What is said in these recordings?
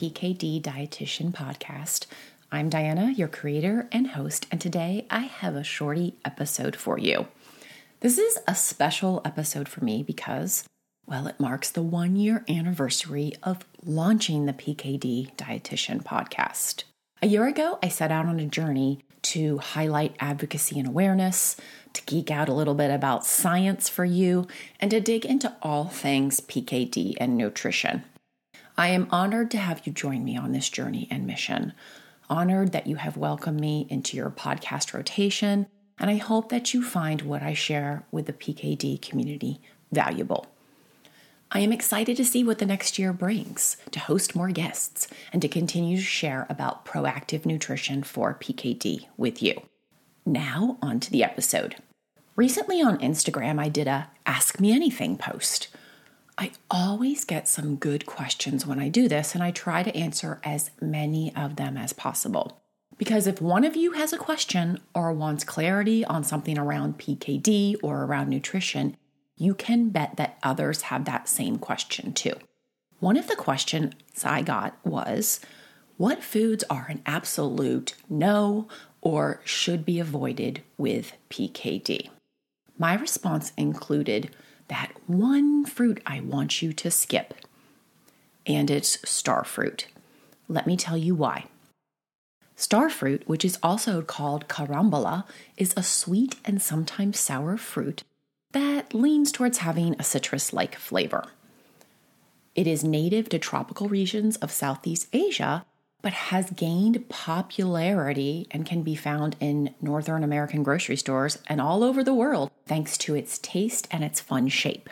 PKD Dietitian Podcast. I'm Diana, your creator and host, and today I have a shorty episode for you. This is a special episode for me because, well, it marks the one year anniversary of launching the PKD Dietitian Podcast. A year ago, I set out on a journey to highlight advocacy and awareness, to geek out a little bit about science for you, and to dig into all things PKD and nutrition. I am honored to have you join me on this journey and mission. Honored that you have welcomed me into your podcast rotation, and I hope that you find what I share with the PKD community valuable. I am excited to see what the next year brings, to host more guests, and to continue to share about proactive nutrition for PKD with you. Now, on to the episode. Recently on Instagram, I did a Ask Me Anything post. I always get some good questions when I do this, and I try to answer as many of them as possible. Because if one of you has a question or wants clarity on something around PKD or around nutrition, you can bet that others have that same question too. One of the questions I got was What foods are an absolute no or should be avoided with PKD? My response included that one fruit I want you to skip, and it's star fruit. Let me tell you why. Star fruit, which is also called carambola, is a sweet and sometimes sour fruit that leans towards having a citrus like flavor. It is native to tropical regions of Southeast Asia, but has gained popularity and can be found in Northern American grocery stores and all over the world thanks to its taste and its fun shape.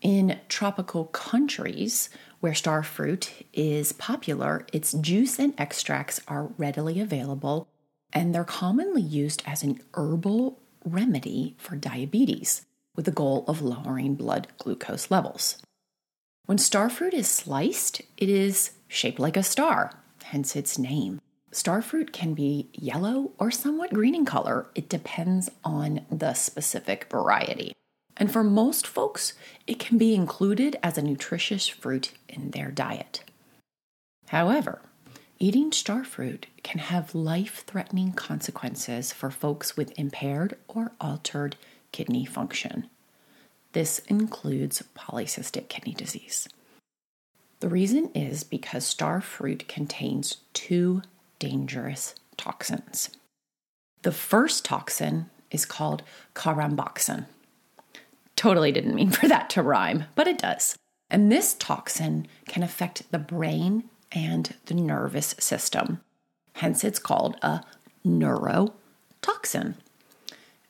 In tropical countries where star fruit is popular, its juice and extracts are readily available and they're commonly used as an herbal remedy for diabetes with the goal of lowering blood glucose levels. When starfruit is sliced, it is shaped like a star, hence its name. Starfruit can be yellow or somewhat green in color. It depends on the specific variety. And for most folks, it can be included as a nutritious fruit in their diet. However, eating starfruit can have life threatening consequences for folks with impaired or altered kidney function. This includes polycystic kidney disease. The reason is because star fruit contains two dangerous toxins. The first toxin is called caramboxin. Totally didn't mean for that to rhyme, but it does. And this toxin can affect the brain and the nervous system. Hence, it's called a neurotoxin.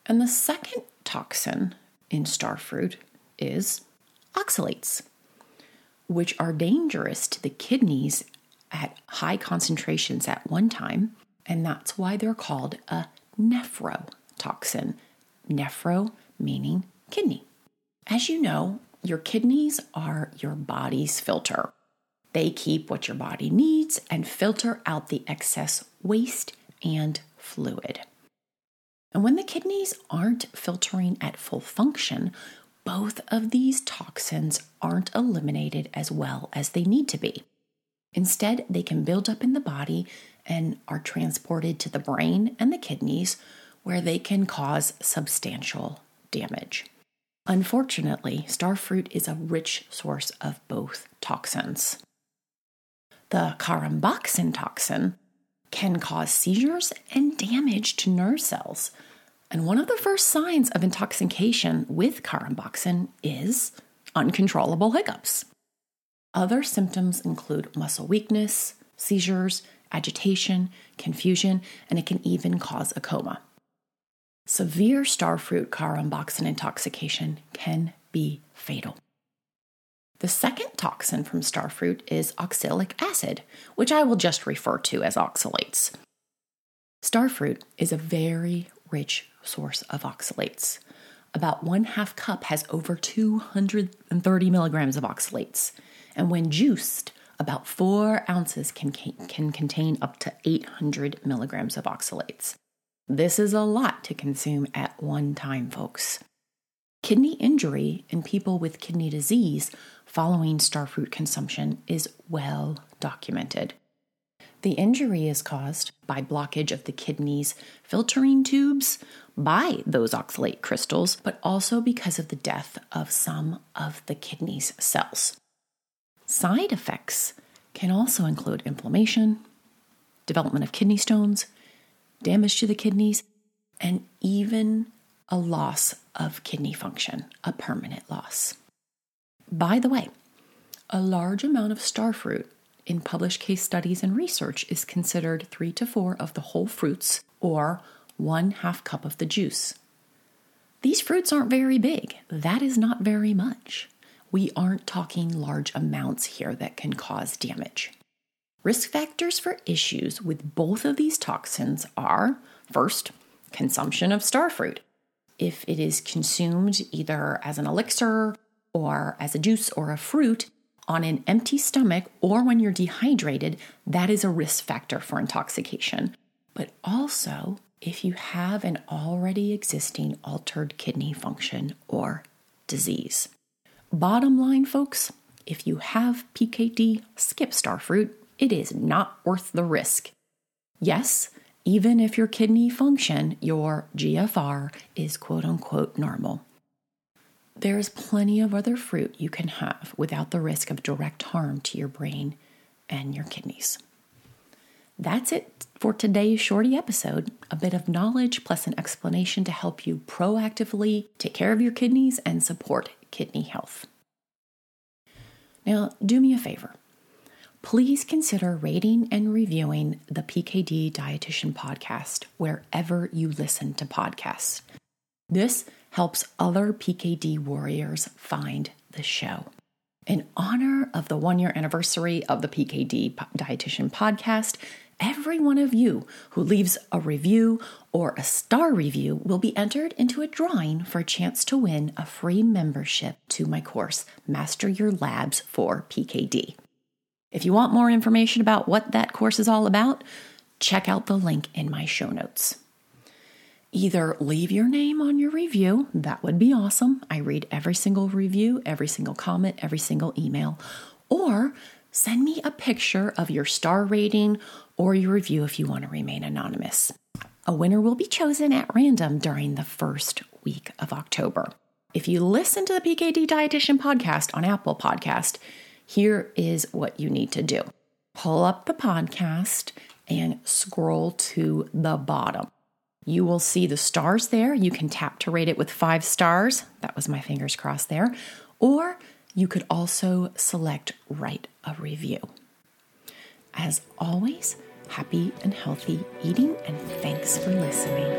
And the second toxin in starfruit is oxalates, which are dangerous to the kidneys at high concentrations at one time, and that's why they're called a nephrotoxin. Nephro meaning kidney. As you know, your kidneys are your body's filter. They keep what your body needs and filter out the excess waste and fluid. And when the kidneys aren't filtering at full function, both of these toxins aren't eliminated as well as they need to be. Instead, they can build up in the body and are transported to the brain and the kidneys, where they can cause substantial damage. Unfortunately, starfruit is a rich source of both toxins. The caramboxin toxin can cause seizures and damage to nerve cells, and one of the first signs of intoxication with caramboxin is uncontrollable hiccups. Other symptoms include muscle weakness, seizures, agitation, confusion, and it can even cause a coma. Severe starfruit caramboxin intoxication can be fatal. The second toxin from starfruit is oxalic acid, which I will just refer to as oxalates. Starfruit is a very rich source of oxalates. About one half cup has over 230 milligrams of oxalates, and when juiced, about four ounces can, can contain up to 800 milligrams of oxalates. This is a lot to consume at one time, folks. Kidney injury in people with kidney disease following starfruit consumption is well documented. The injury is caused by blockage of the kidney's filtering tubes by those oxalate crystals, but also because of the death of some of the kidney's cells. Side effects can also include inflammation, development of kidney stones, damage to the kidneys, and even a loss of kidney function, a permanent loss. By the way, a large amount of star fruit in published case studies and research is considered three to four of the whole fruits or one half cup of the juice. These fruits aren't very big. That is not very much. We aren't talking large amounts here that can cause damage. Risk factors for issues with both of these toxins are first, consumption of starfruit. If it is consumed either as an elixir or as a juice or a fruit on an empty stomach or when you're dehydrated, that is a risk factor for intoxication. But also, if you have an already existing altered kidney function or disease. Bottom line, folks, if you have PKD, skip starfruit. It is not worth the risk. Yes, even if your kidney function, your GFR, is quote unquote normal. There is plenty of other fruit you can have without the risk of direct harm to your brain and your kidneys. That's it for today's shorty episode. A bit of knowledge plus an explanation to help you proactively take care of your kidneys and support kidney health. Now, do me a favor. Please consider rating and reviewing the PKD Dietitian podcast wherever you listen to podcasts. This helps other PKD warriors find the show. In honor of the one year anniversary of the PKD Dietitian podcast, every one of you who leaves a review or a star review will be entered into a drawing for a chance to win a free membership to my course, Master Your Labs for PKD. If you want more information about what that course is all about, check out the link in my show notes. Either leave your name on your review, that would be awesome. I read every single review, every single comment, every single email, or send me a picture of your star rating or your review if you want to remain anonymous. A winner will be chosen at random during the first week of October. If you listen to the PKD Dietitian podcast on Apple Podcast, here is what you need to do. Pull up the podcast and scroll to the bottom. You will see the stars there. You can tap to rate it with five stars. That was my fingers crossed there. Or you could also select write a review. As always, happy and healthy eating, and thanks for listening.